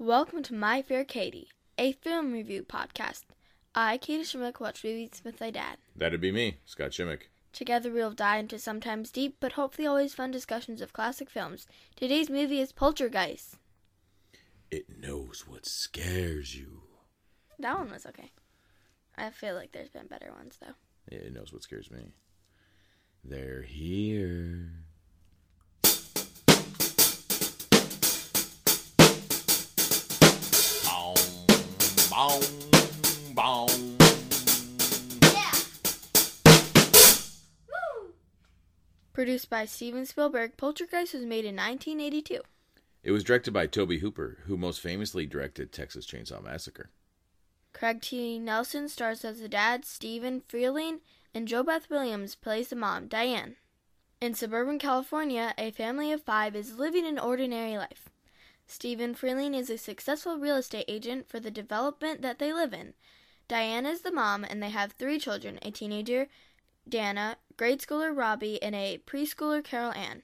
Welcome to My Fair Katie, a film review podcast. I, Katie Schmick, watch movies with my dad. That'd be me, Scott Shimmick. Together we'll dive into sometimes deep but hopefully always fun discussions of classic films. Today's movie is Poltergeist. It knows what scares you. That one was okay. I feel like there's been better ones though. It knows what scares me. They're here. Boom, boom. Produced by Steven Spielberg, Poltergeist was made in 1982. It was directed by Tobe Hooper, who most famously directed Texas Chainsaw Massacre. Craig T. Nelson stars as the dad, Stephen Freeling, and JoBeth Williams plays the mom, Diane. In suburban California, a family of five is living an ordinary life. Stephen Freeling is a successful real estate agent for the development that they live in. Diane is the mom, and they have three children a teenager, Dana, grade schooler Robbie, and a preschooler Carol Ann.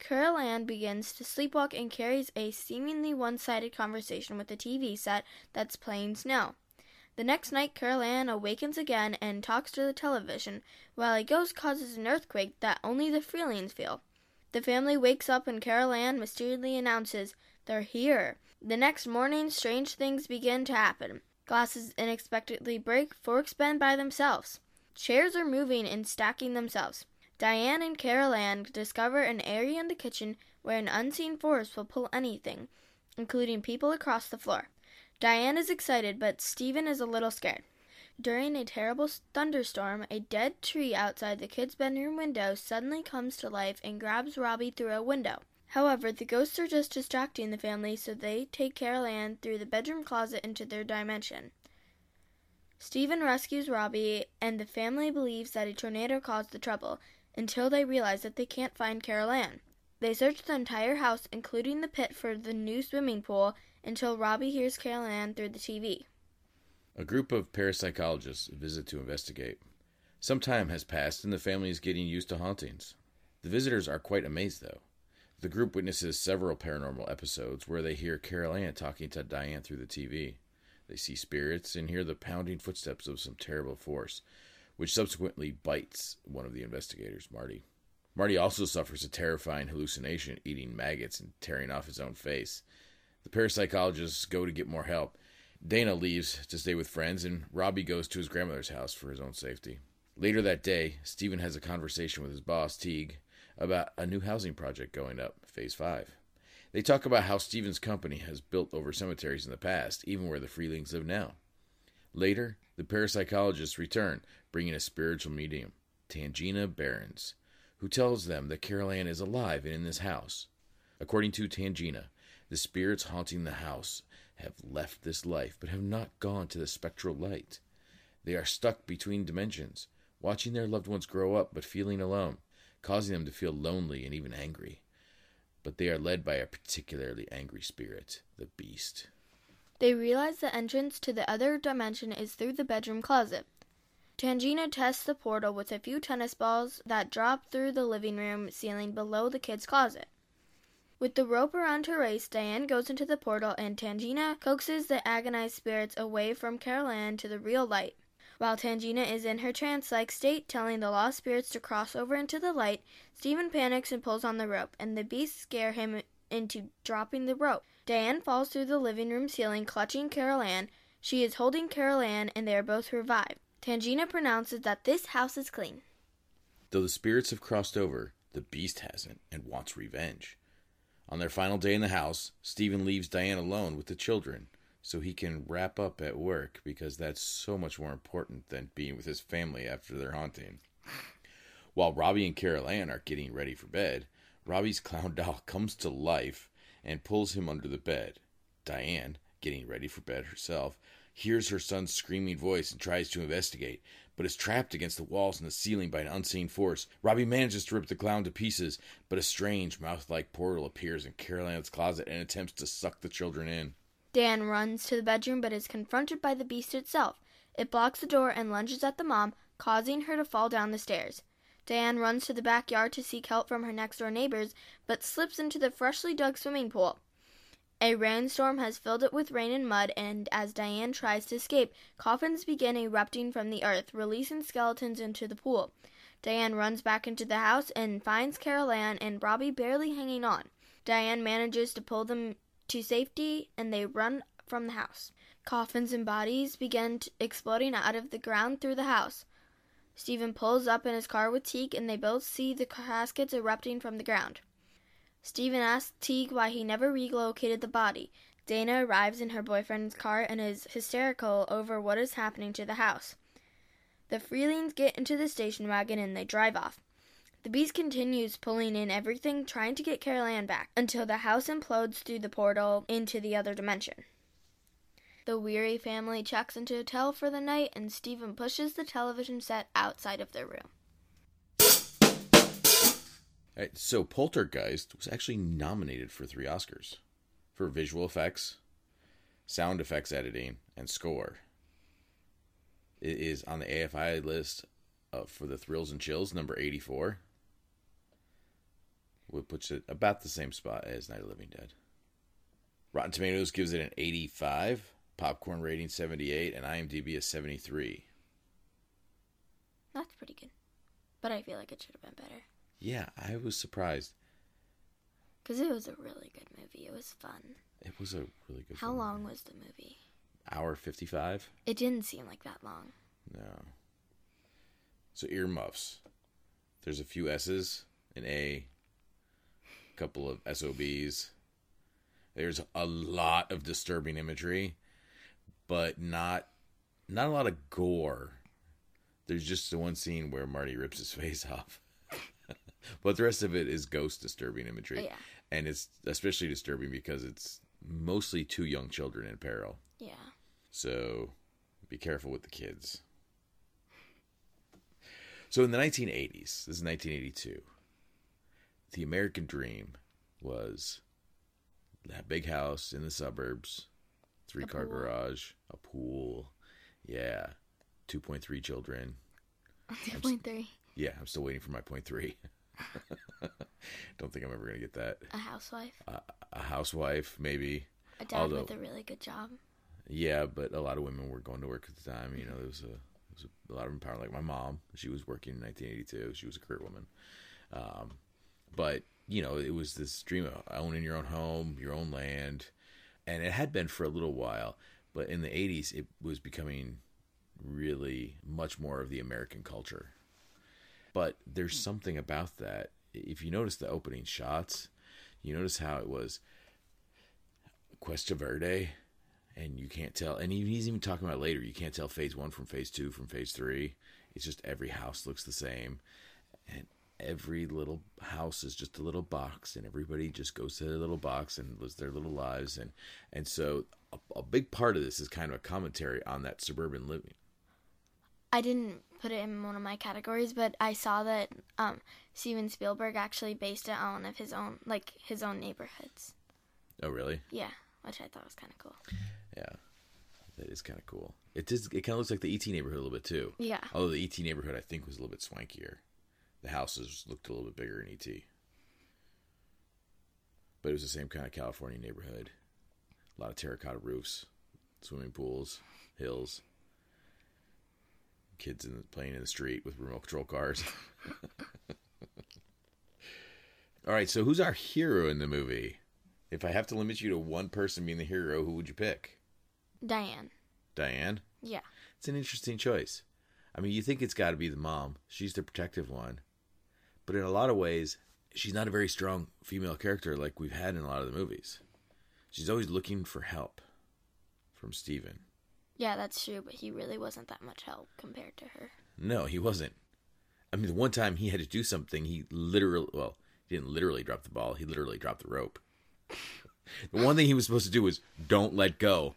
Carol Ann begins to sleepwalk and carries a seemingly one sided conversation with the TV set that's playing snow. The next night, Carol Ann awakens again and talks to the television, while a ghost causes an earthquake that only the Freelings feel. The family wakes up and Carol Ann mysteriously announces, They're here. The next morning, strange things begin to happen. Glasses unexpectedly break, forks bend by themselves. Chairs are moving and stacking themselves. Diane and Carol Ann discover an area in the kitchen where an unseen force will pull anything, including people across the floor. Diane is excited, but Stephen is a little scared. During a terrible thunderstorm, a dead tree outside the kids' bedroom window suddenly comes to life and grabs Robbie through a window. However, the ghosts are just distracting the family, so they take Carol Ann through the bedroom closet into their dimension. Stephen rescues Robbie, and the family believes that a tornado caused the trouble until they realize that they can't find Carol Ann. They search the entire house, including the pit, for the new swimming pool until Robbie hears Carol Ann through the TV. A group of parapsychologists visit to investigate. Some time has passed and the family is getting used to hauntings. The visitors are quite amazed, though. The group witnesses several paranormal episodes where they hear Carol Ann talking to Diane through the TV. They see spirits and hear the pounding footsteps of some terrible force, which subsequently bites one of the investigators, Marty. Marty also suffers a terrifying hallucination, eating maggots and tearing off his own face. The parapsychologists go to get more help. Dana leaves to stay with friends, and Robbie goes to his grandmother's house for his own safety. Later that day, Stephen has a conversation with his boss, Teague, about a new housing project going up, Phase 5. They talk about how Stevens' company has built over cemeteries in the past, even where the Freelings live now. Later, the parapsychologists return, bringing a spiritual medium, Tangina Barrons, who tells them that Carol Ann is alive and in this house. According to Tangina, the spirits haunting the house have left this life but have not gone to the spectral light. They are stuck between dimensions, watching their loved ones grow up but feeling alone, causing them to feel lonely and even angry. But they are led by a particularly angry spirit, the Beast. They realize the entrance to the other dimension is through the bedroom closet. Tangina tests the portal with a few tennis balls that drop through the living room ceiling below the kids' closet. With the rope around her waist, Diane goes into the portal and Tangina coaxes the agonized spirits away from Carol Ann to the real light. While Tangina is in her trance like state, telling the lost spirits to cross over into the light, Stephen panics and pulls on the rope, and the beasts scare him into dropping the rope. Diane falls through the living room ceiling, clutching Carol Ann. She is holding Carol Ann, and they are both revived. Tangina pronounces that this house is clean. Though the spirits have crossed over, the beast hasn't and wants revenge. On their final day in the house, Stephen leaves Diane alone with the children so he can wrap up at work because that's so much more important than being with his family after their haunting. While Robbie and Carol Ann are getting ready for bed, Robbie's clown doll comes to life and pulls him under the bed. Diane, getting ready for bed herself, hears her son's screaming voice and tries to investigate, but is trapped against the walls and the ceiling by an unseen force. Robbie manages to rip the clown to pieces, but a strange mouth like portal appears in Carol Ann's closet and attempts to suck the children in. Dan runs to the bedroom but is confronted by the beast itself. It blocks the door and lunges at the mom, causing her to fall down the stairs. Diane runs to the backyard to seek help from her next door neighbors, but slips into the freshly dug swimming pool. A rainstorm has filled it with rain and mud, and as Diane tries to escape, coffins begin erupting from the earth, releasing skeletons into the pool. Diane runs back into the house and finds Carol Ann and Robbie barely hanging on. Diane manages to pull them to safety and they run from the house. Coffins and bodies begin exploding out of the ground through the house. Stephen pulls up in his car with Teague and they both see the caskets erupting from the ground. Stephen asks Teague why he never relocated the body. Dana arrives in her boyfriend's car and is hysterical over what is happening to the house. The Freelings get into the station wagon and they drive off. The beast continues pulling in everything, trying to get Carol Ann back, until the house implodes through the portal into the other dimension. The weary family checks into a hotel for the night, and Stephen pushes the television set outside of their room. So Poltergeist was actually nominated for three Oscars for visual effects, sound effects editing, and score. It is on the AFI list uh, for the Thrills and Chills, number 84. Which puts it about the same spot as Night of the Living Dead. Rotten Tomatoes gives it an 85, popcorn rating 78, and IMDb is 73. That's pretty good. But I feel like it should have been better. Yeah, I was surprised. Because it was a really good movie. It was fun. It was a really good How film. long was the movie? Hour 55? It didn't seem like that long. No. So earmuffs. There's a few S's, an A, a couple of SOBs. There's a lot of disturbing imagery, but not not a lot of gore. There's just the one scene where Marty rips his face off. but the rest of it is ghost disturbing imagery. Yeah. And it's especially disturbing because it's mostly two young children in peril. Yeah. So be careful with the kids. So in the 1980s, this is 1982, the American dream was that big house in the suburbs, three car pool. garage, a pool. Yeah. 2.3 children. 2.3. Yeah, I'm still waiting for my point three. Don't think I'm ever going to get that. A housewife. Uh, a housewife, maybe. A dad although- with a really good job. Yeah, but a lot of women were going to work at the time. You know, there was a, there was a, lot of empowerment. Like my mom, she was working in 1982. She was a career woman. Um, but you know, it was this dream of owning your own home, your own land, and it had been for a little while. But in the 80s, it was becoming really much more of the American culture. But there's something about that. If you notice the opening shots, you notice how it was Cuesta Verde, and you can't tell. And he's even talking about later. You can't tell phase one from phase two from phase three. It's just every house looks the same, and every little house is just a little box, and everybody just goes to their little box and lives their little lives. And and so a, a big part of this is kind of a commentary on that suburban living. I didn't put it in one of my categories, but I saw that um, Steven Spielberg actually based it on one of his own, like his own neighborhoods. Oh, really? Yeah, which I thought was kind of cool. Yeah, that is kind of cool. It does. It kind of looks like the ET neighborhood a little bit too. Yeah. Although the ET neighborhood, I think, was a little bit swankier. The houses looked a little bit bigger in ET. But it was the same kind of California neighborhood. A lot of terracotta roofs, swimming pools, hills, kids in the, playing in the street with remote control cars. All right, so who's our hero in the movie? If I have to limit you to one person being the hero, who would you pick? Diane. Diane? Yeah. It's an interesting choice. I mean, you think it's got to be the mom. She's the protective one. But in a lot of ways, she's not a very strong female character like we've had in a lot of the movies. She's always looking for help from Steven. Yeah, that's true, but he really wasn't that much help compared to her. No, he wasn't. I mean, the one time he had to do something, he literally, well, he didn't literally drop the ball, he literally dropped the rope. the one thing he was supposed to do was don't let go.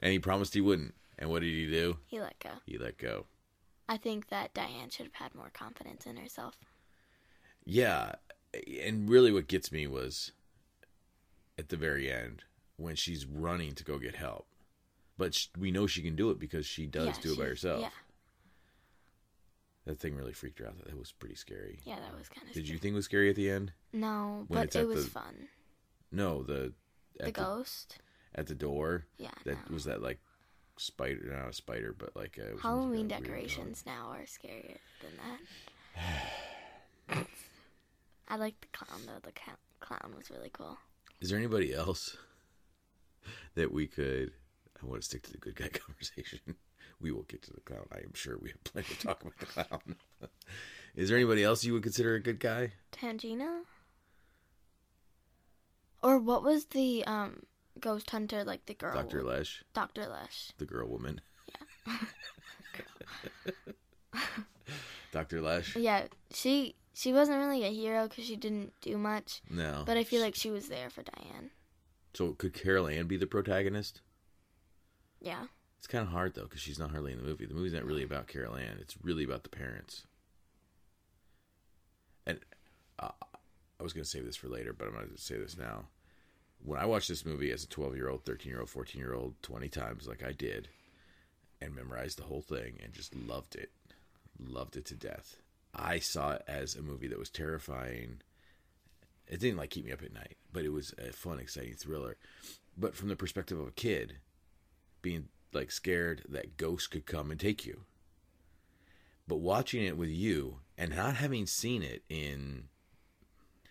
And he promised he wouldn't. And what did he do? He let go. He let go. I think that Diane should have had more confidence in herself. Yeah, and really what gets me was at the very end when she's running to go get help. But sh- we know she can do it because she does Yeah, do it by herself. Yeah. That thing really freaked her out. That was pretty scary. Yeah, that was kind of Did you think it was scary at the end? No, When but it was the- fun. No, the The at the, ghost. at the door. Yeah. That no. was that like spider, not a spider, but like a, Halloween like a weird dog. decorations now are scarier than that. I like the clown though. The clown was really cool. Is there anybody else that we could? I want to stick to the good guy conversation. We will get to the clown. I am sure we have plenty to talk about the clown. Is there anybody else you would consider a good guy? Tangina? Or what was the um ghost hunter like the girl? Dr. Lesh, Dr. Lesh. the girl woman. Yeah. Dr. Lesh? Yeah, she she wasn't really a hero because she didn't do much, No. but I feel like she was there for Diane. So could Carol Ann be the protagonist? Yeah. It's kind of hard though because she's not hardly in the movie. The movie's not really about Carol Ann. It's really about the parents. And uh, I was going to save this for later, but I'm going to say this now. When I watched this movie as a 12 year old, 13 year old, 14 year old, 20 times, like I did, and memorized the whole thing and just loved it, loved it to death. I saw it as a movie that was terrifying. It didn't like keep me up at night, but it was a fun, exciting thriller. But from the perspective of a kid, being like scared that ghosts could come and take you. But watching it with you and not having seen it in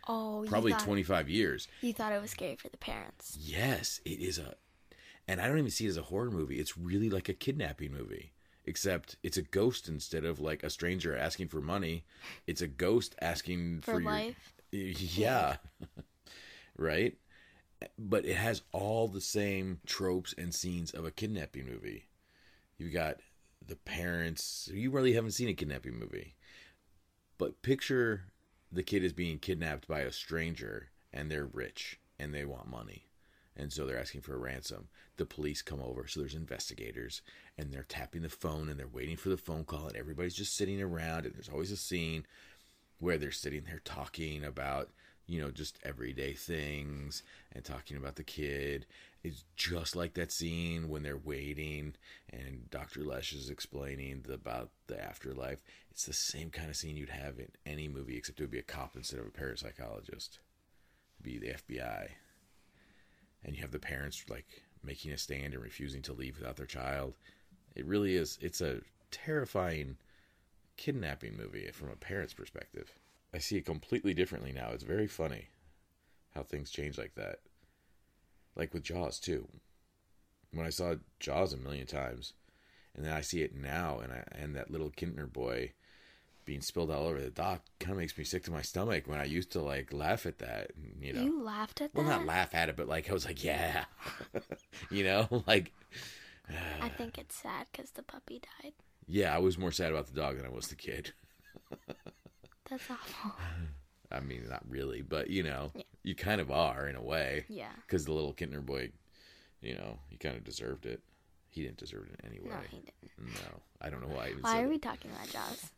Oh, probably thought, 25 years, You thought it was scary for the parents. yes, it is a. And I don't even see it as a horror movie. It's really like a kidnapping movie, except it's a ghost instead of like a stranger asking for money. It's a ghost asking For for, your life? Yeah. right? But it has all the same tropes and scenes of a kidnapping movie. You've got the parents. You really haven't seen a kidnapping movie. But picture the kid is being kidnapped by a stranger and they're rich and they want money. And so they're asking for a ransom. The police come over, so there's investigators, and they're tapping the phone and they're waiting for the phone call, and everybody's just sitting around, and there's always a scene where they're sitting there talking about you know just everyday things and talking about the kid. It's just like that scene when they're waiting and dr lesh is explaining about the afterlife. It's the same kind of scene you'd have in any movie except it would be a cop instead of a parapsychologist. It'd be the fbi and you have the parents like making a stand and refusing to leave without their child it really is it's a terrifying kidnapping movie from a parent's perspective. I see it completely differently now. It's very funny how things change like that. Like with Jaws too. When I saw Jaws a million times, and then I see it now, and I, and that little Kintner boy being spilled all over the dock kind of makes me sick to my stomach. When I used to like laugh at that, you know. You laughed at that? well, not laugh at it, but like I was like, yeah, you know, like I uh. think it's sad because the puppy died. yeah. I was more sad about the dog than I was the kid. That's awful. I mean, not really, but you know, Yeah. you kind of are in a way Yeah. because the little Kintner boy, you know, he kind of deserved it. He didn't deserve it in any way. No, he didn't. No, I don't know why. Why are it. we talking about Jaws?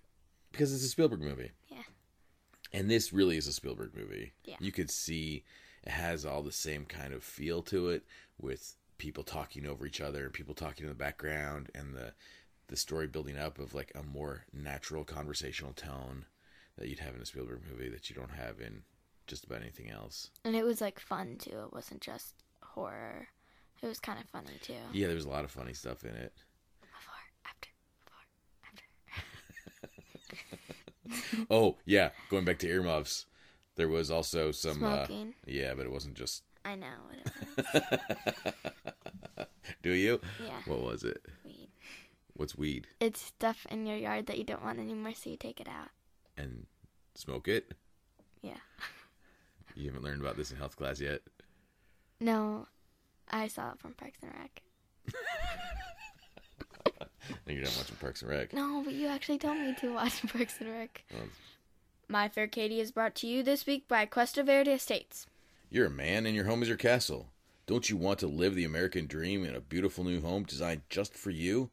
Because it's a Spielberg movie. Yeah. And this really is a Spielberg movie. Yeah. You could see it has all the same kind of feel to it with people talking over each other and people talking in the background and the the story building up of like a more natural conversational tone that you'd have in a Spielberg movie that you don't have in just about anything else. And it was like fun too. It wasn't just horror. It was kind of funny too. Yeah, there was a lot of funny stuff in it. Before, after, before, after. Oh, yeah, going back to earmuffs. There was also some uh, yeah, but it wasn't just I know what it was. Do you? Yeah. What was it? Weed. What's weed? It's stuff in your yard that you don't want anymore, so you take it out. And smoke it? Yeah. You haven't learned about this in health class yet? No, I saw it from Parks and Rec. You're not watching Parks and Rec. No, but you actually told me to watch Parks and Rec. Well, My Fair Katie is brought to you this week by Cuesta Verde Estates. you're a man and your home is your castle. Don't you want to live the American dream in a beautiful new home designed just for you?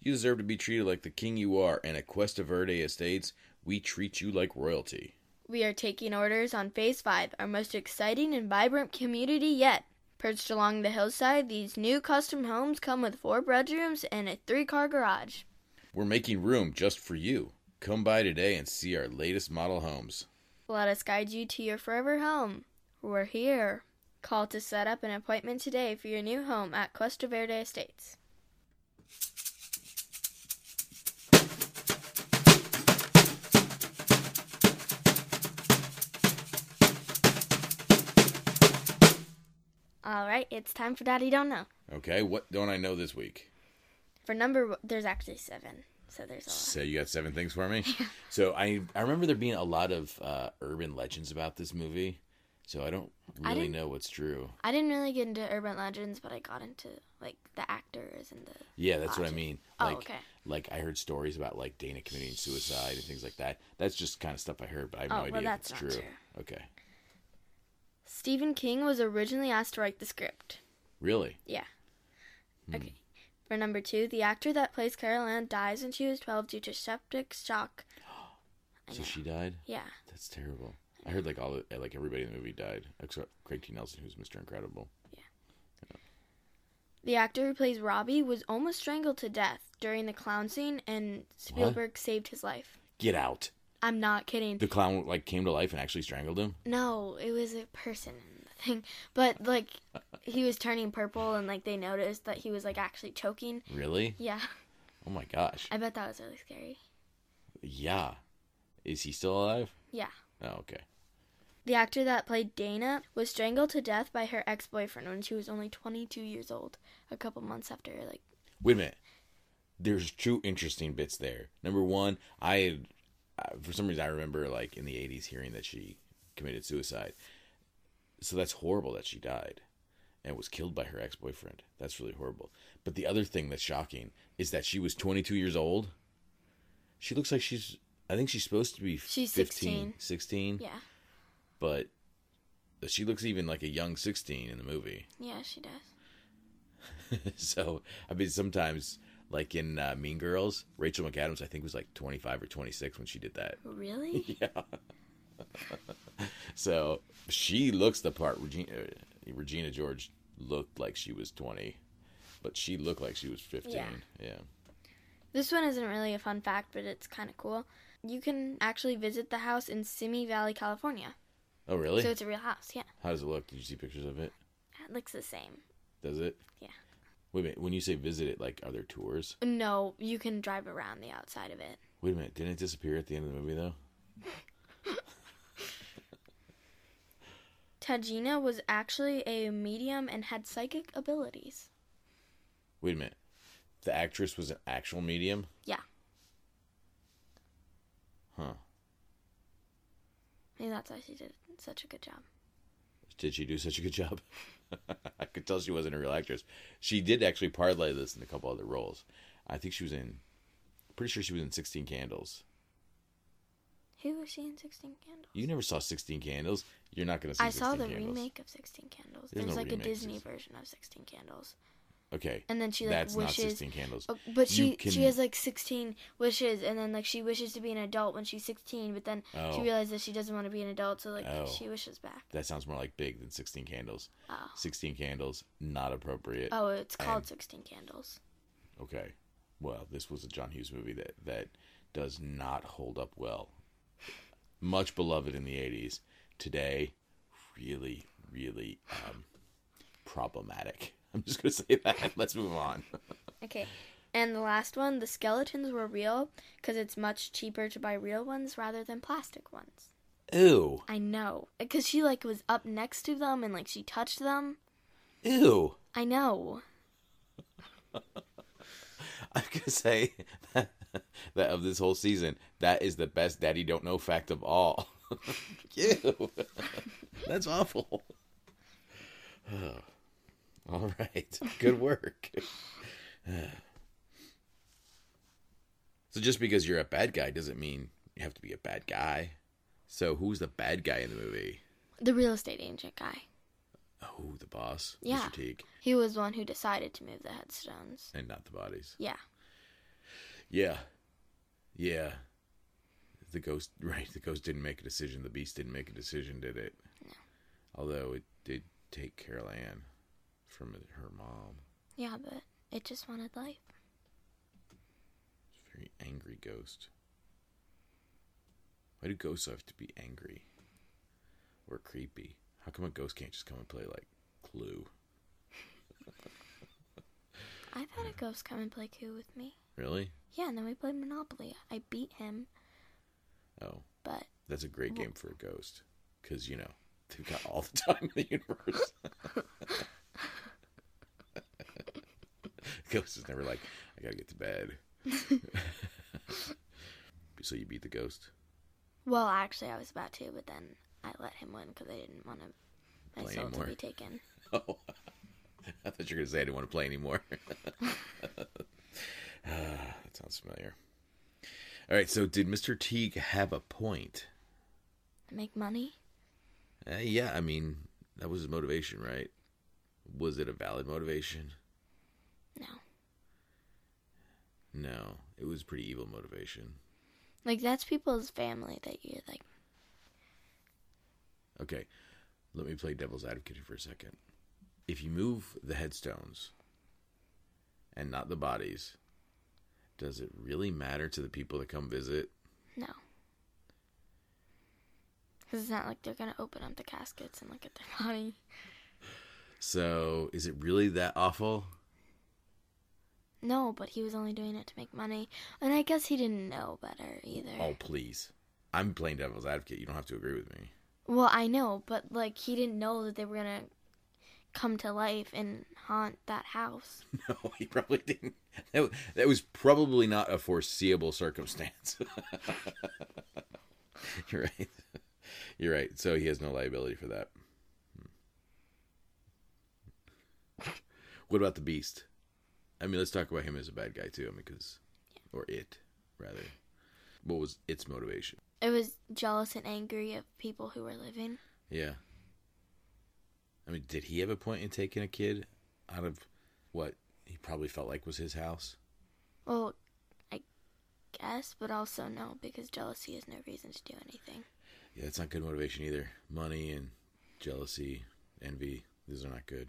You deserve to be treated like the king you are, and at Cuesta Verde Estates, we treat you like royalty. We are taking orders on Phase 5, our most exciting and vibrant community yet. Perched along the hillside, these new custom homes come with four bedrooms and a three car garage. We're making room just for you. Come by today and see our latest model homes. Let us guide you to your forever home. We're here. Call to set up an appointment today for your new home at Cuesta Verde Estates. All right, it's time for Daddy Don't Know. Okay, what don't I know this week? For number, there's actually seven, so there's a lot. So you got seven things for me. so I I remember there being a lot of uh, urban legends about this movie. So I don't really didn't- know what's true. I didn't really get into urban legends, but I got into like the actors and the. Yeah, that's what I mean. Oh, Like, okay. like I heard stories about like Dana committing suicide and things like that. That's just kind of stuff I heard, but I have no Oh, well, idea if it's true. true. Okay, Stephen King was originally asked to write the script. really? Yeah. Hmm. Okay. For number two, the actor that plays Carol Ann dies when she was 12 due to septic shock. So she died. Yeah. That's terrible. I heard like all the, like everybody in the movie died except Craig T. Nelson, who's Mr. Incredible. Yeah. The actor who plays Robbie was almost strangled to death during the clown scene, and Spielberg saved his life. Get out! I'm not kidding. The clown like came to life and actually strangled him. No, it was a person in the thing. But, like, he was turning purple, and, like, they noticed that he was, like, actually choking. Really? Yeah. Oh my gosh. I bet that was really scary. Yeah. Is he still alive? Yeah. Oh, okay. The actor that played Dana was strangled to death by her ex boyfriend when she was only 22 years old, a couple months after, like, Wait a minute. There's two interesting bits there. Number one, I had, uh, for some reason, I remember like in the 80s hearing that she committed suicide. So that's horrible that she died and was killed by her ex boyfriend. That's really horrible. But the other thing that's shocking is that she was 22 years old. She looks like she's, I think she's supposed to be She's 15, 16. 16, yeah. but she looks even like a young 16 in the movie. Yeah, she does. so I mean, sometimes like in uh, Mean Girls, Rachel McAdams I think was like 25 or 26 when she did that. Really? Yeah. so she looks the part. Regina, uh, Regina George looked like she was 20, but she looked like she was 15. Yeah. yeah. This one isn't really a fun fact, but it's kind of cool. You can actually visit the house in Simi Valley, California. Oh really? So it's a real house, yeah. How does it look? Did you see pictures of it? It looks the same. Does it? Yeah. Wait a minute. When you say visit it, like, are there tours? No, you can drive around the outside of it. Wait a minute. Didn't it disappear at the end of the movie though? Tangina was actually a medium and had psychic abilities. Wait a minute. The actress was an actual medium. Yeah. Huh. I Maybe that's why she did such a good job. Did she do such a good job? I could tell she wasn't a real actress. She did actually parlay this in a couple other roles. I think she was in. Pretty sure she was in Sixteen Candles. Who was she in 16 Candles? You never saw Sixteen Candles. You're not gonna see. I saw the Candles. remake of 16 Candles. There's There's, no like a Disney version of 16 Candles. Okay, And then she like that's not wishes Sixteen Candles. Oh, but she can- she has like 16 wishes and then like she wishes to be an adult when she's 16 but then Oh. she realizes she doesn't want to be an adult so like Oh. she wishes back. That sounds more like Big than Sixteen Candles. Oh. Sixteen Candles, not appropriate. Oh, it's called And- 16 Candles. Okay. Well, this was a John Hughes movie that that does not hold up well. Much beloved in the '80s, today, really, really um, problematic. I'm just gonna say that. Let's move on. Okay. And the last one, the skeletons were real because it's much cheaper to buy real ones rather than plastic ones. Ew, I know. Because she like was up next to them and like she touched them. ew. I know. I'm gonna say that, that of this whole season, that is the best Daddy Don't Know fact of all. Ew, that's awful. all right, good work. so just because you're a bad guy doesn't mean you have to be a bad guy. So who's the bad guy in the movie? The real estate agent guy. Oh, the boss, Yeah. Mr. Teague, He was the one who decided to move the headstones. and not the bodies. Yeah. Yeah. Yeah. The ghost, right? The ghost didn't make a decision. The beast didn't make a decision, did it? No. Although it did take Carol Ann from her mom. Yeah, but it just wanted life. It's a very angry ghost. Why do ghosts have to be angry or creepy? How come a ghost can't just come and play like Clue. I've had a ghost come and play Clue with me. Really? Yeah, and then we played Monopoly. I beat him, Oh, but that's a great game for a ghost. Because, you know, they've got all the time in the universe. ghost is never like, I gotta get to bed. so you beat the ghost? well, actually, I was about to, but then I let him win because I didn't want to my Play soul anymore. to be taken. Oh, I thought you were gonna say I didn't want to play anymore. Ah, that sounds familiar. All right, so did Mr. Teague have a point? Make money? Uh, yeah, I mean that was his motivation, right? Was it a valid motivation? No. No, it was pretty evil motivation. Like that's people's family that you're like. Okay, let me play devil's advocate for a second. If you move the headstones and not the bodies, does it really matter to the people that come visit? No. Because it's not like they're gonna open up the caskets and look at their body. So, is it really that awful? No, but he was only doing it to make money, and I guess he didn't know better either. Oh, please. I'm playing devil's advocate. You don't have to agree with me. Well, I know, but like he didn't know that they were gonna come to life and haunt that house. No, he probably didn't. That, that was probably not a foreseeable circumstance. You're right. You're right. So he has no liability for that. Hmm. What about the beast? I mean, let's talk about him as a bad guy too, I mean, because, or it, rather. What was its motivation? It was jealous and angry of people who were living. Yeah. I mean, did he have a point in taking a kid out of what he probably felt like was his house? Well, I guess, but also no, because jealousy is no reason to do anything. Yeah, that's not good motivation either. Money and jealousy, envy, these are not good.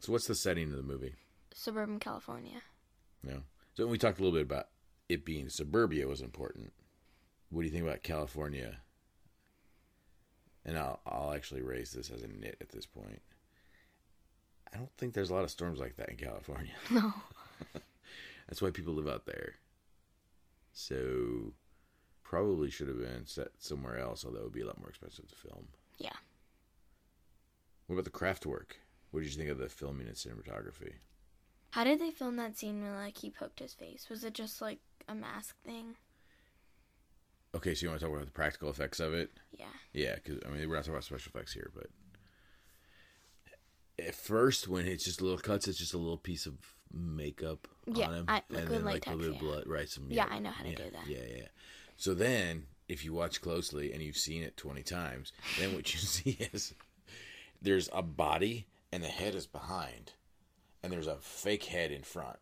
So, what's the setting of the movie? Suburban California. No. So, we talked a little bit about it being suburbia was important. What do you think about California? And I'll I'll actually raise this as a nit at this point. I don't think there's a lot of storms like that in California. No. That's why people live out there. So probably should have been set somewhere else, although it would be a lot more expensive to film. Yeah. What about the craft work? What did you think of the filming and cinematography? How did they film that scene where like he poked his face? Was it just like a mask thing? Okay, so you want to talk about the practical effects of it? Yeah. Yeah, because I mean we're not talking about special effects here, but at first when it's just little cuts, it's just a little piece of makeup Yeah, on him, I- and then like a little yeah. blood, right? Some Yeah, I know how to yeah, do that. Yeah, yeah. So then, if you watch closely and you've seen it twenty times, then what you see is there's a body and the head is behind, and there's a fake head in front,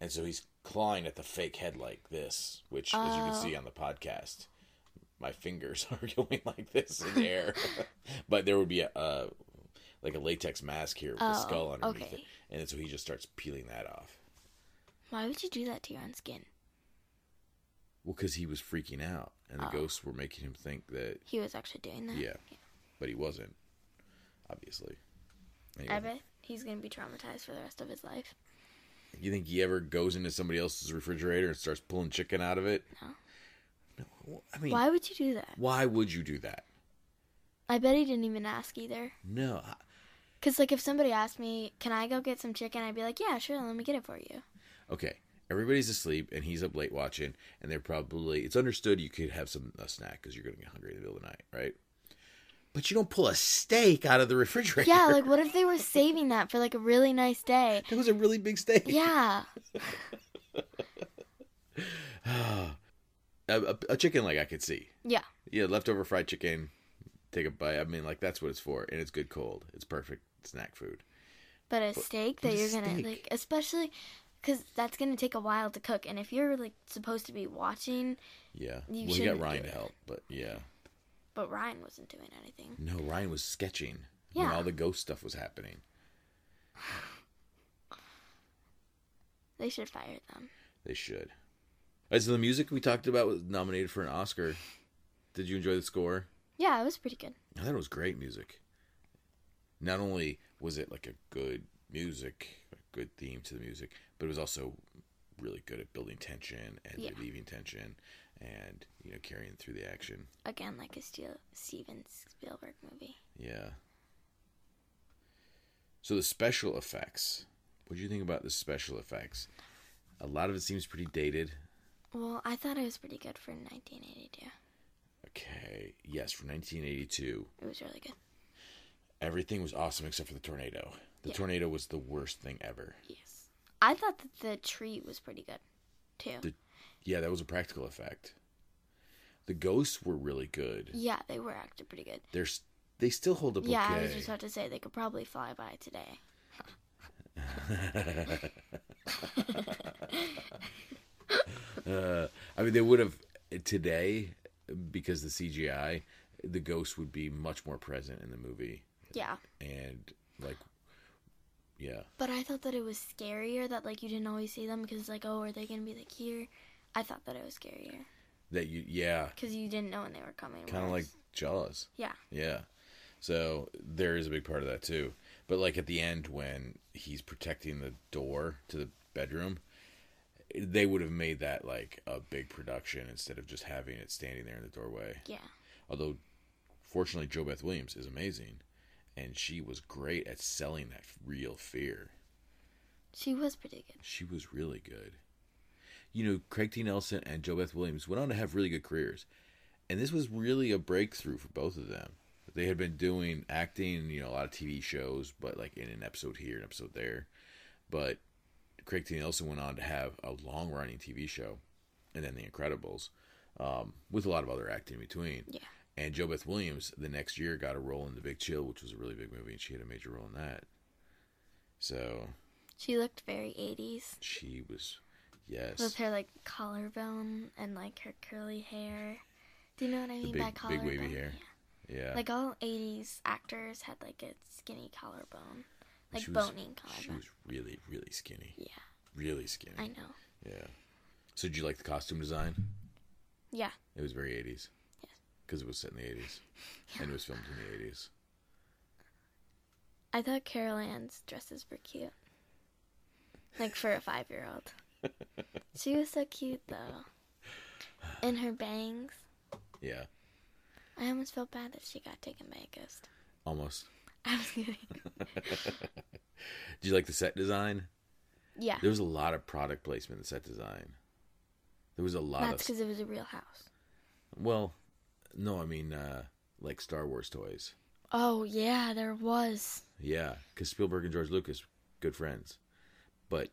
and so he's clawing at the fake head like this, which, as you can Oh. see on the podcast, my fingers are going like this in the air, but there would be a. like a latex mask here with a Oh, skull underneath okay. it, and so he just starts peeling that off. Why would you do that to your own skin? Well, because he was freaking out, and the Oh. ghosts were making him think that He was actually doing that. Yeah, but he wasn't. Obviously. Anyway, I bet he's gonna be traumatized for the rest of his life. you think he ever goes into somebody else's refrigerator and starts pulling chicken out of it? No. No. I mean, Why would you do that? why would you do that? I bet he didn't even ask either. No. I- Cause like if somebody asked me, "Can I go get some chicken?" I'd be like, "Yeah, sure. Let me get it for you." Okay, everybody's asleep and he's up late watching, and they're probably. It's understood you could have some a snack because you're going to get hungry in the middle of the night, right? But you don't pull a steak out of the refrigerator. Yeah, like what if they were saving that for like a really nice day? that was a really big steak. Yeah. a, a, a chicken leg I could see. Yeah. Yeah, leftover fried chicken. Take a bite. I mean, like that's what it's for, and it's good cold. It's perfect snack food. But a steak that a you're gonna like, especially because that's gonna take a while to cook, and if you're like supposed to be watching, Yeah. You well, got shouldn't Ryan to help, but yeah. But Ryan wasn't doing anything. No, Ryan was sketching when all the ghost stuff was happening. They should fire them. They should. As the music we talked about was nominated for an Oscar. Did you enjoy the score? Yeah, it was pretty good. I thought it was great music. Not only was it like a good music, a good theme to the music, but it was also really good at building tension and Yeah. relieving tension and you know carrying through the action. Again, like a Steel- Steven Spielberg movie. Yeah. So the special effects. What do you think about the special effects? A lot of it seems pretty dated. Well, I thought it was pretty good for 1982. Okay. Yes, for 1982. It was really good. Everything was awesome except for the tornado. The Yeah. tornado was the worst thing ever. Yes. I thought that the tree was pretty good, too. The- Yeah, that was a practical effect. The ghosts were really good. yeah, they were actually pretty good. They're s- they still hold up Yeah, I was just about to say they could probably fly by today. uh, I mean, they would have today because the CGI, the ghosts would be much more present in the movie, Yeah. and like, yeah, But I thought that it was scarier that like you didn't always see them because like oh are they gonna be like here? I thought that it was scarier that you, yeah, because you didn't know when they were coming. kind of like Jaws. yeah, Yeah. So there is a big part of that too. But like at the end when he's protecting the door to the bedroom, they would have made that like a big production instead of just having it standing there in the doorway. yeah, Although fortunately JoBeth Williams is amazing and she was great at selling that real fear. she was pretty good. She was really good. You know, Craig T. Nelson and JoBeth Williams went on to have really good careers. And this was really a breakthrough for both of them. They had been doing acting, you know, a lot of TV shows, but like in an episode here, an episode there. But Craig T. Nelson went on to have a long running TV show and then The Incredibles, um, with a lot of other acting in between. Yeah. And JoBeth Williams the next year got a role in The Big Chill, which was a really big movie, and she had a major role in that. So She looked very 80s she was, yes. with her like collarbone and like her curly hair. Do you know what I mean big- by big collarbone? wavy hair. Yeah. Yeah. Like all 80s actors had like a skinny collarbone, like She was- She collarbone. was really, really skinny. Yeah, Really skinny. I know. Yeah. So did you like the costume design? Yeah, It was very 80s. Yes. Because it was set in the 80s. And it was filmed in the 80s. I thought Carol Ann's dresses were cute. Like for a five year old. She was so cute though. And her bangs. Yeah. I almost felt bad that she got taken by a ghost. Almost. I was kidding. Did you like the set design? Yeah. There was a lot of product placement in the set design. There was a lot That's because it was a real house. Well, no, I mean, uh, like Star Wars toys. Oh, yeah, there was. Yeah, because Spielberg and George Lucas, good friends. But,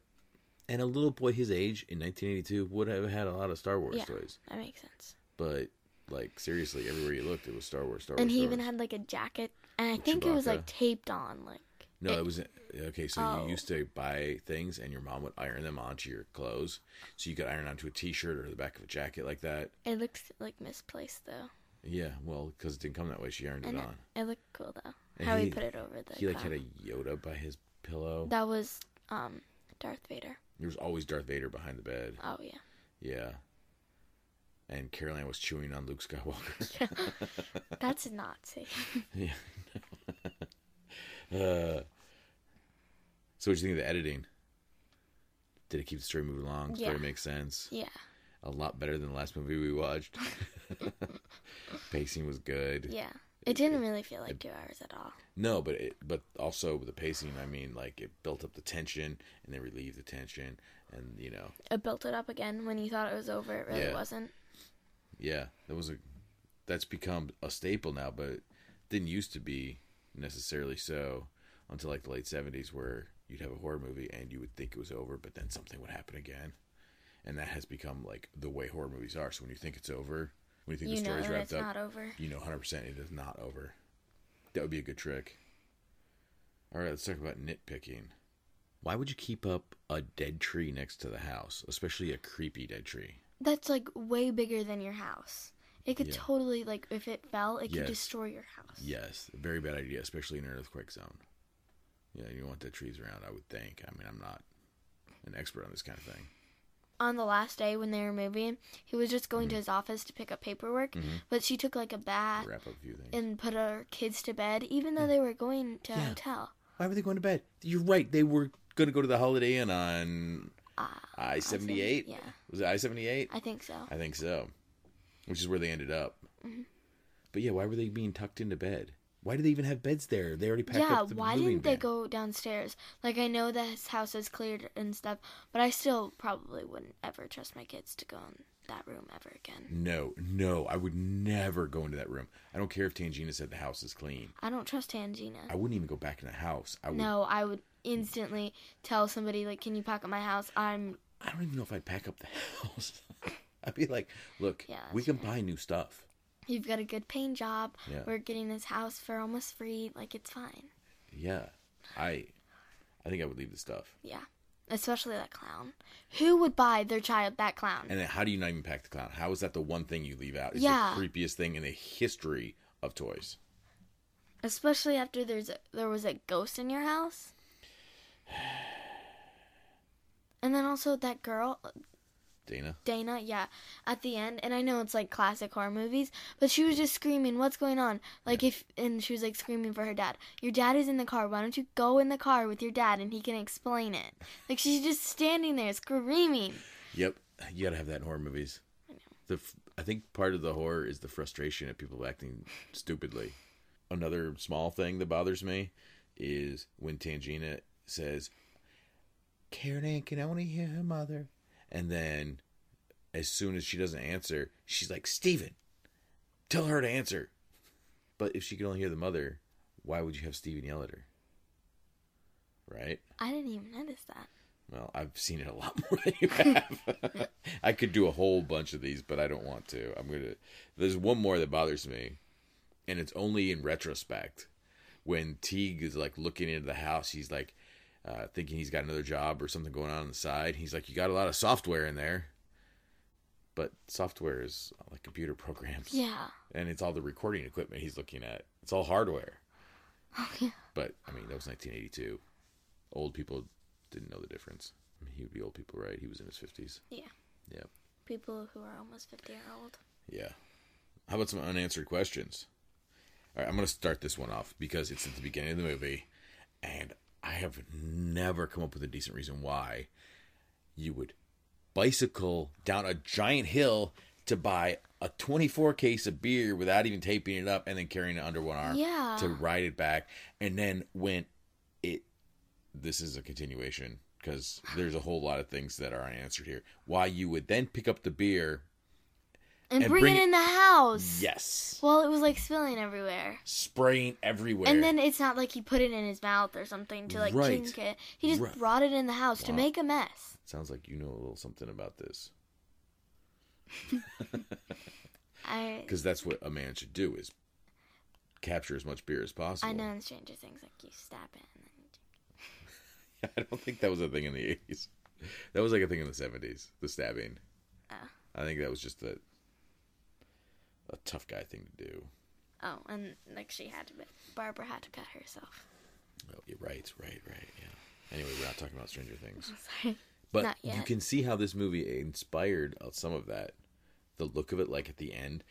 and a little boy his age in 1982 would have had a lot of Star Wars Yeah. toys. That makes sense. But, like, seriously, everywhere you looked, it was Star Wars, Star Wars. And he Star even Wars. had like a jacket. And I think it was like taped on. Like, No, it was okay. So Oh. you used to buy things, and your mom would iron them onto your clothes, so you could iron onto a T-shirt or the back of a jacket like that. it looked like misplaced though. Yeah, well, because it didn't come that way, she ironed it And it, on. it looked cool though. And How he, he- put it over the. He like had a Yoda by his pillow. That was um Darth Vader. There was always Darth Vader behind the bed. Oh yeah. Yeah. And Carol Ann was chewing on Luke Skywalker. That's not safe. yeah. uh, so, what do you think of the editing? Did it keep the story moving along? Story Yeah. make sense? yeah. A lot better than the last movie we watched. Pacing was good. Yeah. It didn't really feel like two hours at all. No, but it, but also the pacing. I mean, like it built up the tension and then relieved the tension, and you know, It built it up again when you thought it was over. It really Yeah. wasn't. yeah, that was a that's become a staple now, but it didn't used to be necessarily so until like the late seventies, where you'd have a horror movie and you would think it was over, but then something would happen again, and that has become like the way horror movies are. So when you think it's over, when you think You the know story's wrapped it's up, not over. you know 100% it is not over. That would be a good trick. All right, let's talk about nitpicking. Why would you keep up a dead tree next to the house, especially a creepy dead tree? That's like way bigger than your house. It could Yeah. totally like if it fell, it could destroy your house. Yes, very bad idea, especially in an earthquake zone. Yeah, you don't want dead trees around, I would think. I mean, I'm not an expert on this kind of thing. On the last day when they were moving, he was just going to his office to pick up paperwork, but she took like a bath Wrap up a few things. and put her kids to bed, even though they were going to a Yeah. hotel. Why were they going to bed? You're right. They were going to go to the Holiday Inn on Uh, I seventy eight. yeah. Was it I seventy eight? I think so. I think so. Which is where they ended up. Mm-hmm. But yeah, why were they being tucked into bed? Why did they even have beds there? They already packed Yeah, up the house. Yeah, why didn't they go downstairs? Like, I know that his house is cleared and stuff, but I still probably wouldn't ever trust my kids to go in that room ever again. No, no, I would never go into that room. I don't care if Tangina said the house is clean. I don't trust Tangina. I wouldn't even go back in the house. I would. No, I would instantly tell somebody, like, can you pack up my house? I'm, I don't even know if I'd pack up the house. I'd be like, look, Yeah, we can buy new stuff. You've got a good paying job. Yeah. We're getting this house for almost free. Like, it's fine. Yeah, I, I think I would leave the stuff. Yeah. Especially that clown. Who would buy their child that clown? And then how do you not even pack the clown? How is that the one thing you leave out? It's Yeah. the creepiest thing in the history of toys. Especially after there's a, there was a ghost in your house. And then also that girl, Dana. Dana, yeah, at the end, and I know it's like classic horror movies, but she was just screaming, "What's going on?" Like if, and she was like screaming for her dad. Your dad is in the car. Why don't you go in the car with your dad and he can explain it? Like she's just standing there screaming. Yep, you gotta have that in horror movies. The f- I think part of the horror is the frustration of people acting stupidly. Another small thing that bothers me is when Tangina says, "Karen I want to hear her mother," and then as soon as she doesn't answer, she's like, "Steven, tell her to answer." But if she could only hear the mother, why would you have Steven yell at her? Right? I didn't even notice that. Well, I've seen it a lot more than you have. I could do a whole bunch of these, but I don't want to. I'm gonna. There's one more that bothers me, and it's only in retrospect. When Teague is like looking into the house, he's like uh, thinking he's got another job or something going on on the side. He's like, "You got a lot of software in there," but software is like computer programs, Yeah. and it's all the recording equipment he's looking at. It's all hardware. Oh yeah. But I mean, that was 1982. Old people didn't know the difference. I mean, he would be old people, right? He was in his 50s. Yeah. Yeah. People who are almost fifty year old. Yeah. How about some unanswered questions? All right, I'm going to start this one off because it's at the beginning of the movie, and I have never come up with a decent reason why you would bicycle down a giant hill to buy a 24 case of beer without even taping it up and then carrying it under one arm Yeah. to ride it back. And then when it, this is a continuation because there's a whole lot of things that are unanswered here. Why you would then pick up the beer? And, And bring, bring it it- in the house. Yes, Well, it was like spilling everywhere. spraying everywhere. And then it's not like he put it in his mouth or something to like Right. chink it. He just Right. brought it in the house to make a mess. sounds like you know a little something about this I because that's what a man should do is capture as much beer as possible. I know in Stranger Things like you stab it and then you I don't think that was a thing in the 80s. That was like a thing in the 70s, the stabbing. Oh. I think that was just a a tough guy thing to do. Oh, and like she had to Barbara had to cut herself. Oh, you're right, right, right. Yeah. Anyway, we're not talking about Stranger Things. Sorry. But Not you can see how this movie inspired uh, some of that. The look of it, like at the end,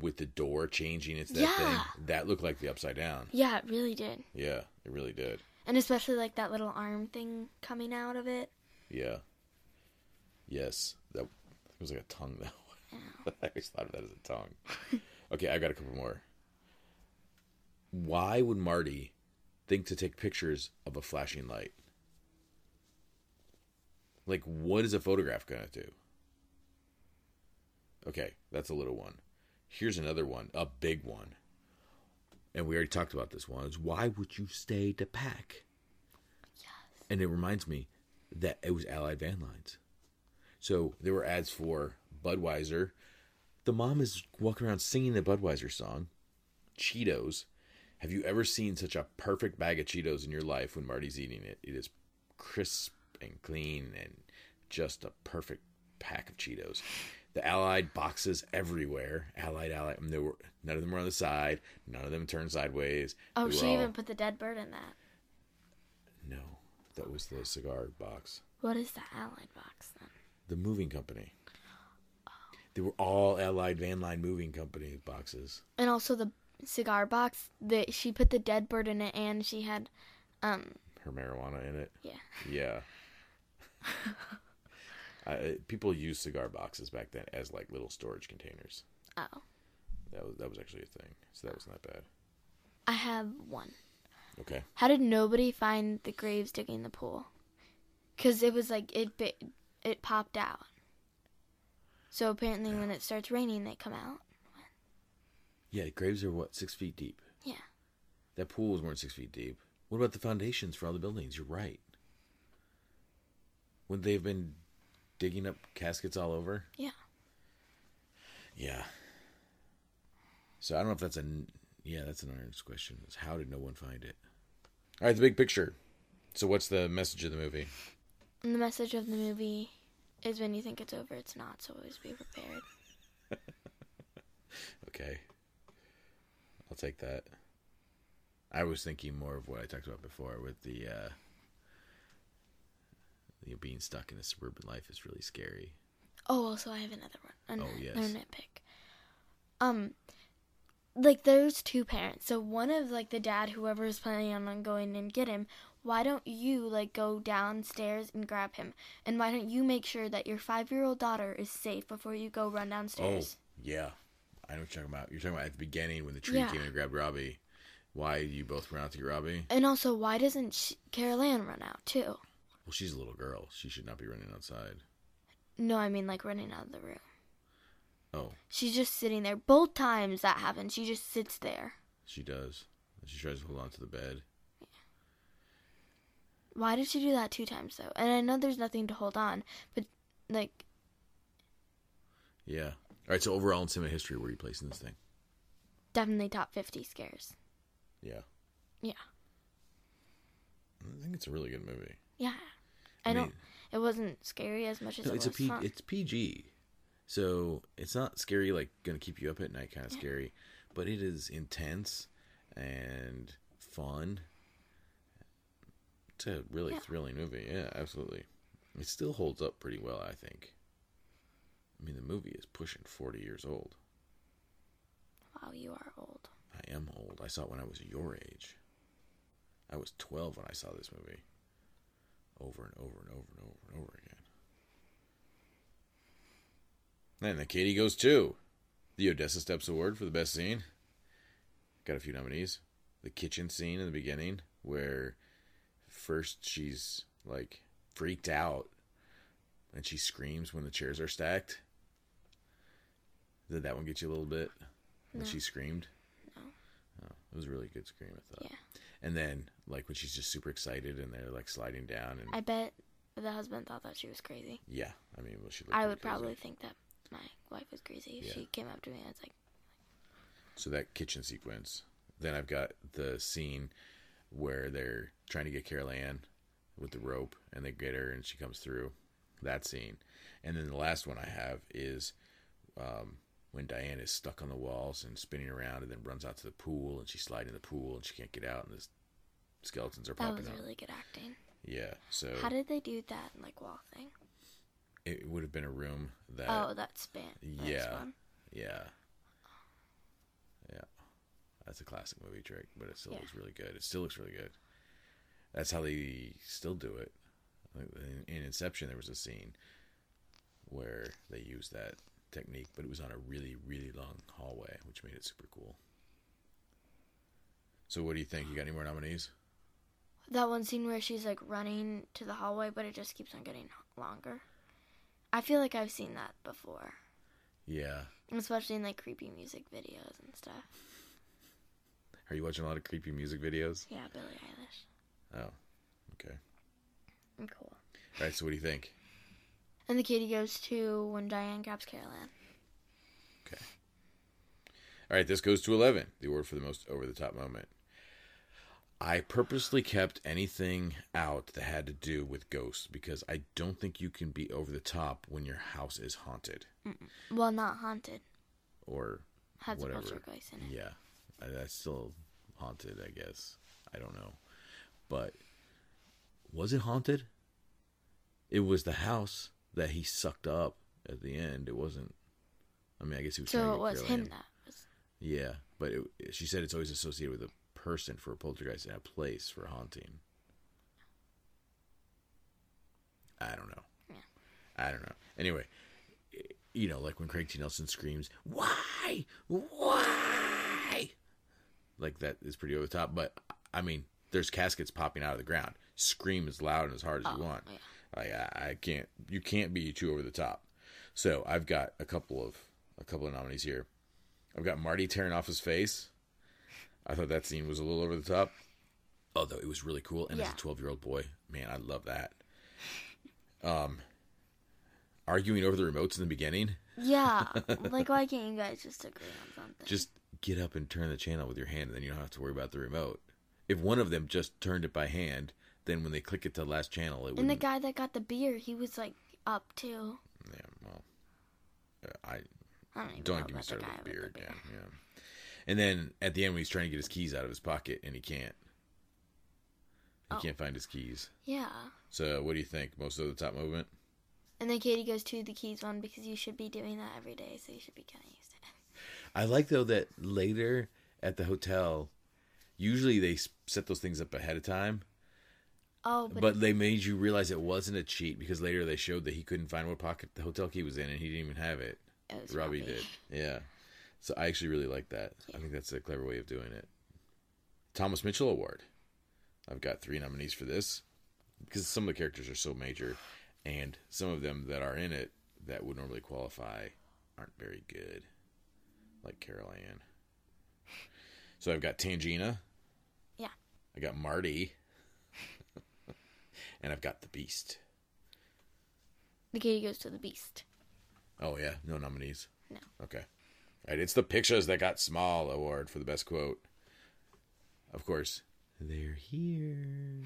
with the door changing it's that Yeah. thing. That looked like the upside down. Yeah, it really did. Yeah, it really did. And especially like that little arm thing coming out of it. Yeah. Yes. That it was like a tongue though. I always thought of that as a tongue. okay, I got a couple more. Why would Marty think to take pictures of a flashing light? Like, what is a photograph gonna do? Okay, that's a little one. Here's another one, a big one. And we already talked about this one. Is why would you stay to pack? Yes. And it reminds me that it was Allied Van Lines. So there were ads for Budweiser. The mom is walking around singing the Budweiser song. Cheetos. Have you ever seen such a perfect bag of Cheetos in your life when Marty's eating it? It is crisp and clean and just a perfect pack of Cheetos. The Allied boxes everywhere. Allied, Allied. And there were none of them were on the side. None of them turned sideways. Oh, They she all- even put the dead bird in that. no. That was the cigar box. What is the Allied box then? The moving company. They were all Allied Van Line Moving Company boxes. And also the cigar box that she put the dead bird in it and she had um Her marijuana in it. yeah. Yeah. I, people used cigar boxes back then as like little storage containers. Oh. That was that was actually a thing. So that wasn't that bad. I have one. Okay. How did nobody find the graves digging the pool? Cuz it was like it it popped out. So apparently when it starts raining they come out. Yeah, graves are what six feet deep. Yeah. That pool was more than six feet deep. What about the foundations for all the buildings? You're right. Would they have been digging up caskets all over? Yeah. Yeah. So I don't know if that's a yeah, that's an honest question. Is how did no one find it? All right, the big picture. So what's the message of the movie? And the message of the movie is when you think it's over, it's not, so always be prepared. Okay. I'll take that. I was thinking more of what I talked about before with the uh you know, being stuck in a suburban life is really scary. Oh, also I have another one. An- Oh, yes. Another nitpick. Um, like there's two parents. So one of like the dad, whoever is planning on going and get him. Why don't you like go downstairs and grab him? And why don't you make sure that your five-year-old daughter is safe before you go run downstairs? Oh, yeah. I know what you're talking about. You're talking about at the beginning when the tree Yeah. came and grabbed Robbie. Why you both ran out to get Robbie? And also, why doesn't she- Carol Ann run out too? Well, she's a little girl. She should not be running outside. No, I mean like running out of the room. Oh, She's just sitting there. Both times that happens, she just sits there. she does. She tries to hold on to the bed. Why did she do that two times though? And I know there's nothing to hold on, but like Yeah. All right. So overall in cinema history, where are you placing this thing? definitely top 50 scares. Yeah. Yeah. I think it's a really good movie. Yeah. I, I don't it wasn't scary as much as No, it it's a was P, fun. it's PG, so it's not scary like gonna keep you up at night kind of scary, but it is intense and fun. It's a really Yeah. thrilling movie. Yeah, absolutely. It still holds up pretty well, I think. I mean, the movie is pushing forty years old. wow, you are old. I am old. I saw it when I was your age. I was twelve when I saw this movie. Over and over and over and over and over again. And the Katie goes too. The Odessa Steps Award for the best scene. Got a few nominees. The kitchen scene in the beginning, where first she's like freaked out and she screams when the chairs are stacked. Did that one get you a little bit? When No. she screamed? No. Oh, it was a really good scream, I thought. Yeah. And then, like, when she's just super excited and they're, like, sliding down and... I bet the husband thought that she was crazy. yeah, I mean, well, she I would crazy. probably think that my wife was crazy if Yeah. she came up to me and was like, So that kitchen sequence. Then I've got the scene where they're trying to get Carol Ann with the rope and they get her and she comes through. That scene. And then the last one I have is um, when Diane is stuck on the walls and spinning around and then runs out to the pool and she's sliding in the pool and she can't get out and the skeletons are popping. that popping was up. really good acting. Yeah, so How did they do that like wall thing? it would have been a room that oh, that span. that. Yeah. Yeah. That's a classic movie trick, but it still Yeah. looks really good. It still looks really good. That's how they still do it. In, in Inception, there was a scene where they used that technique, but it was on a really, really long hallway, which made it super cool. So, what do you think? You got any more nominees? That one scene where she's like running to the hallway, but it just keeps on getting longer. I feel like I've seen that before, Yeah. especially in like creepy music videos and stuff. Are you watching a lot of creepy music videos? Yeah, Billie Eilish. Oh, okay. I'm cool. All right. So, what do you think? And the kitty goes to when Diane grabs Carol Ann. Okay. All right, this goes to 11, the award for the most over the top moment. I purposely kept anything out that had to do with ghosts because I don't think you can be over the top when your house is haunted Well, not haunted. or Has a whatever. poltergeist in it. Yeah, I- that's still haunted, I guess. I don't know. But was it haunted? It was the house. that he sucked up at the end. It wasn't. I mean, I guess he was. So it was him that was. Yeah, but it, she said it's always associated with a person for a poltergeist and a place for haunting. I don't know. Yeah. I don't know. Anyway, you know, like when Craig T. Nelson screams, "Why? Why?" Like that is pretty over the top. But I mean, there's caskets popping out of the ground. Scream as loud and as hard as you Oh, want. yeah. Like I, I can't. You can't be too over the top. So I've got a couple of a couple of nominees here. I've got Marty tearing off his face. I thought that scene was a little over the top, although it was really cool. And as a twelve-year-old boy, man, I love that. Um, arguing over the remotes in the beginning. Yeah. like, why can't you guys just agree on something? Just get up and turn the channel with your hand, and then you don't have to worry about the remote. If one of them just turned it by hand, then when they click it to the last channel, it would. And the guy that got the beer, he was like up too. Yeah, well, uh, I I don't even don't get me the started with with beard. the Yeah, beer. yeah. And then at the end, when he's trying to get his keys out of his pocket and he can't, he Oh. can't find his keys. Yeah. So, what do you think? Most of the top movement? And then Katie goes to the keys one because you should be doing that every day, so you should be kind of used to it. I like though that later at the hotel, usually they set those things up ahead of time, Oh, but, but they made you realize it wasn't a cheat because later they showed that he couldn't find what pocket the hotel key was in, and he didn't even have it. it Robbie Robbie. did. Yeah. So I actually really like that. I think that's a clever way of doing it. Thomas Mitchell Award. I've got three nominees for this because some of the characters are so major, and some of them that are in it that would normally qualify aren't very good, like Carol Ann. So I've got Tangina. Yeah. I got Marty. and I've got the Beast. The Katie goes to the beast. Oh yeah, no nominees. No. Okay. All right, it's the pictures that got small award for the best quote. Of course, they're here.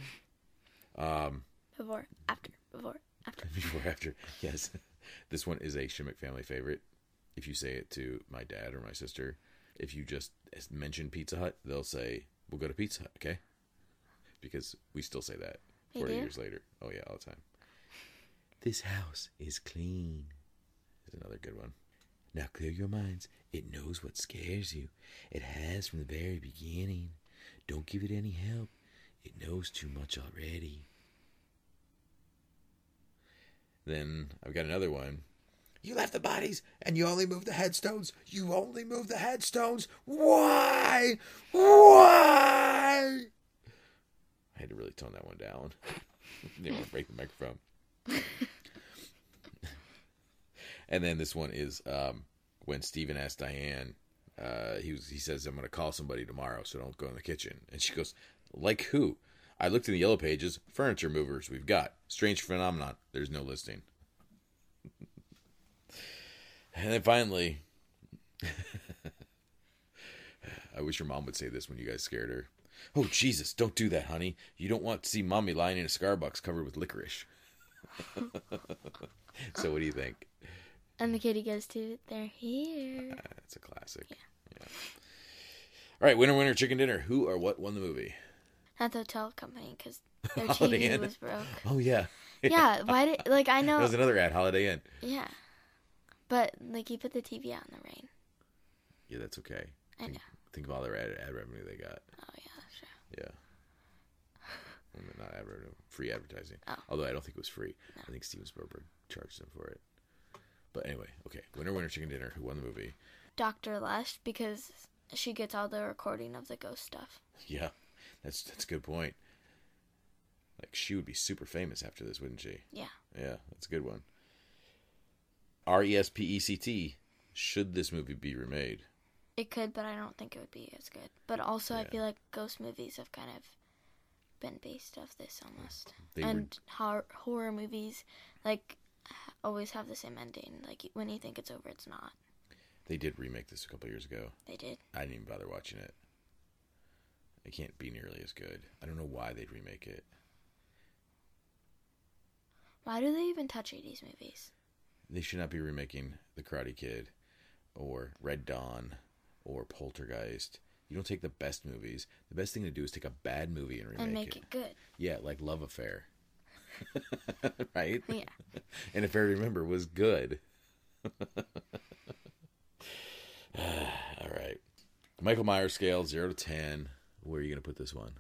Um, Before, after, before, after. before after, yes, this one is a Shimmick family favorite. If you say it to my dad or my sister, if you just mention Pizza Hut, they'll say, "We'll go to Pizza Hut," okay? Because we still say that They forty do? years later. Oh yeah, all the time. This house is clean. Is another good one. Now clear your minds. It knows what scares you. It has from the very beginning. Don't give it any help. It knows too much already. Then I've got another one. You left the bodies and you only moved the headstones. You only moved the headstones. Why? Why? I had to really tone that one down. Didn't want to break the microphone. and then this one is um, when Steven asked Diane, uh, he was he says, I'm gonna call somebody tomorrow, so don't go in the kitchen. And she goes, Like who? I looked in the yellow pages, furniture movers we've got. Strange phenomenon. There's no listing. And then finally I wish your mom would say this when you guys scared her. Oh Jesus, don't do that, honey. You don't want to see mommy lying in a Starbucks covered with licorice. so what do you think? And the kitty goes to, they're here. Ah, that's a classic. Yeah. All right, winner, winner, chicken dinner. Who or what won the movie? Not the hotel company because their Holiday TV Inn. was broke. Oh yeah, Yeah, why did, like, I that know, was another ad. Holiday Inn. yeah. But, like, you put the TV out in the rain. Yeah, that's okay. I Think, know. think of all the ad, ad revenue they got. Oh, yeah, true. Yeah. Not ad revenue, free advertising. Oh. Although I don't think it was free. I think Steven Spielberg charged them for it. But anyway, okay. Winner, winner, chicken dinner. Who won the movie? Dr. Lesh because she gets all the recording of the ghost stuff. Yeah, that's that's a good point. Like she would be super famous after this, wouldn't she? Yeah. Yeah, that's a good one. R E S P E C T. Should this movie be remade? It could, but I don't think it would be as good. But also, I feel like ghost movies have kind of been based off this almost. They were- and horror, horror movies, like, always have the same ending. Like, when you think it's over, it's not. They did remake this a couple years ago. They did. I didn't even bother watching it. It can't be nearly as good. I don't know why they'd remake it. Why do they even touch 80s movies? They should not be remaking The Karate Kid or Red Dawn or Poltergeist. You don't take the best movies. The best thing to do is take a bad movie and remake and make it. it good. Yeah, like Love Affair. right? Yeah. And if I remember, was good. All right. Michael Myers scale zero to ten. Where are you gonna put this one?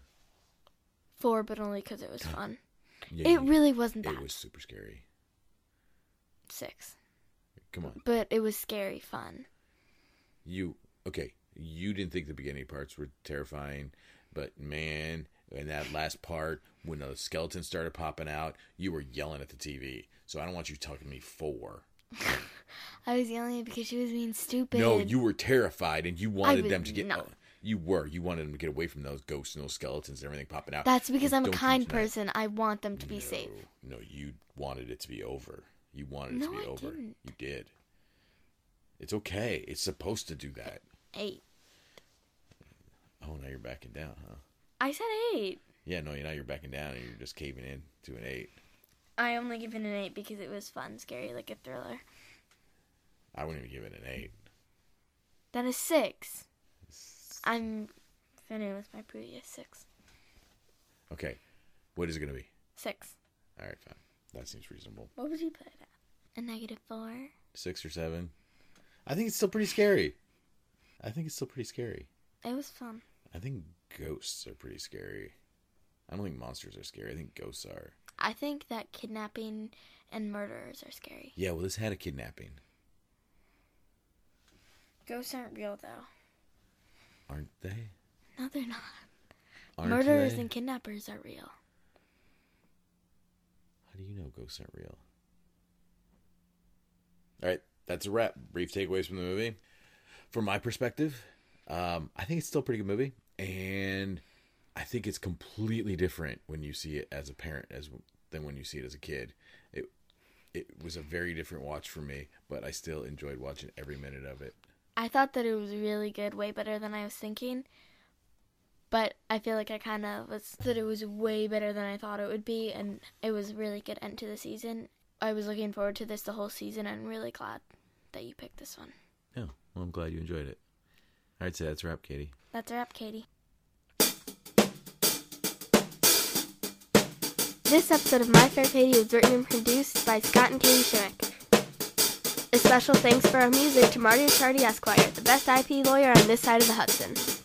Four, but only because it was fun. Yeah, It really wasn't that it was super scary. Six. Come on, But it was scary fun. you okay? You didn't think the beginning parts were terrifying, but man, in that last part when the skeletons started popping out, you were yelling at the TV. So I don't want you talking to me four. I was yelling because she was being stupid. No, you were terrified and you wanted them to get. not. Uh, you were. You wanted them to get away from those ghosts and those skeletons and everything popping out. That's because And I'm a kind person. I want them to be safe. No, you wanted it to be over. You wanted it No, to be I over. didn't. You did. It's okay. It's supposed to do that. Eight. Oh, now you're backing down, huh? I said eight. Yeah, no, now you're backing down and you're just caving in to an eight. I only give it an eight because it was fun, scary, like a thriller. I wouldn't even give it an eight. Then a six. I'm finished with my previous six. Okay, what is it gonna be? Six. All right, fine. That seems reasonable. What would you put it at? A negative four. Six or seven. I think it's still pretty scary. I think it's still pretty scary. It was fun. I think ghosts are pretty scary. I don't think monsters are scary. I think ghosts are. I think that kidnapping and murderers are scary. Yeah, well, this had a kidnapping, Ghosts aren't real though. aren't they? No, they're not. Aren't Murderers they? and kidnappers are real. How do you know ghosts aren't real? All right, that's a wrap. Brief takeaways from the movie. From my perspective, um, I think it's still a pretty good movie, and I think it's completely different when you see it as a parent as than when you see it as a kid. It it was a very different watch for me, but I still enjoyed watching every minute of it. I thought that it was really good, way better than I was thinking. But I feel like I kind of was that it was way better than I thought it would be, and it was a really good end to the season. I was looking forward to this the whole season, and I'm really glad that you picked this one. Yeah, well, I'm glad you enjoyed it. All right, so that's a wrap, Katie. That's a wrap, Katie. This episode of My Fair Katie was written and produced by Scott and Katie Shimmick. A special thanks for our music to Marty Chardy Esquire, the best IP lawyer on this side of the Hudson.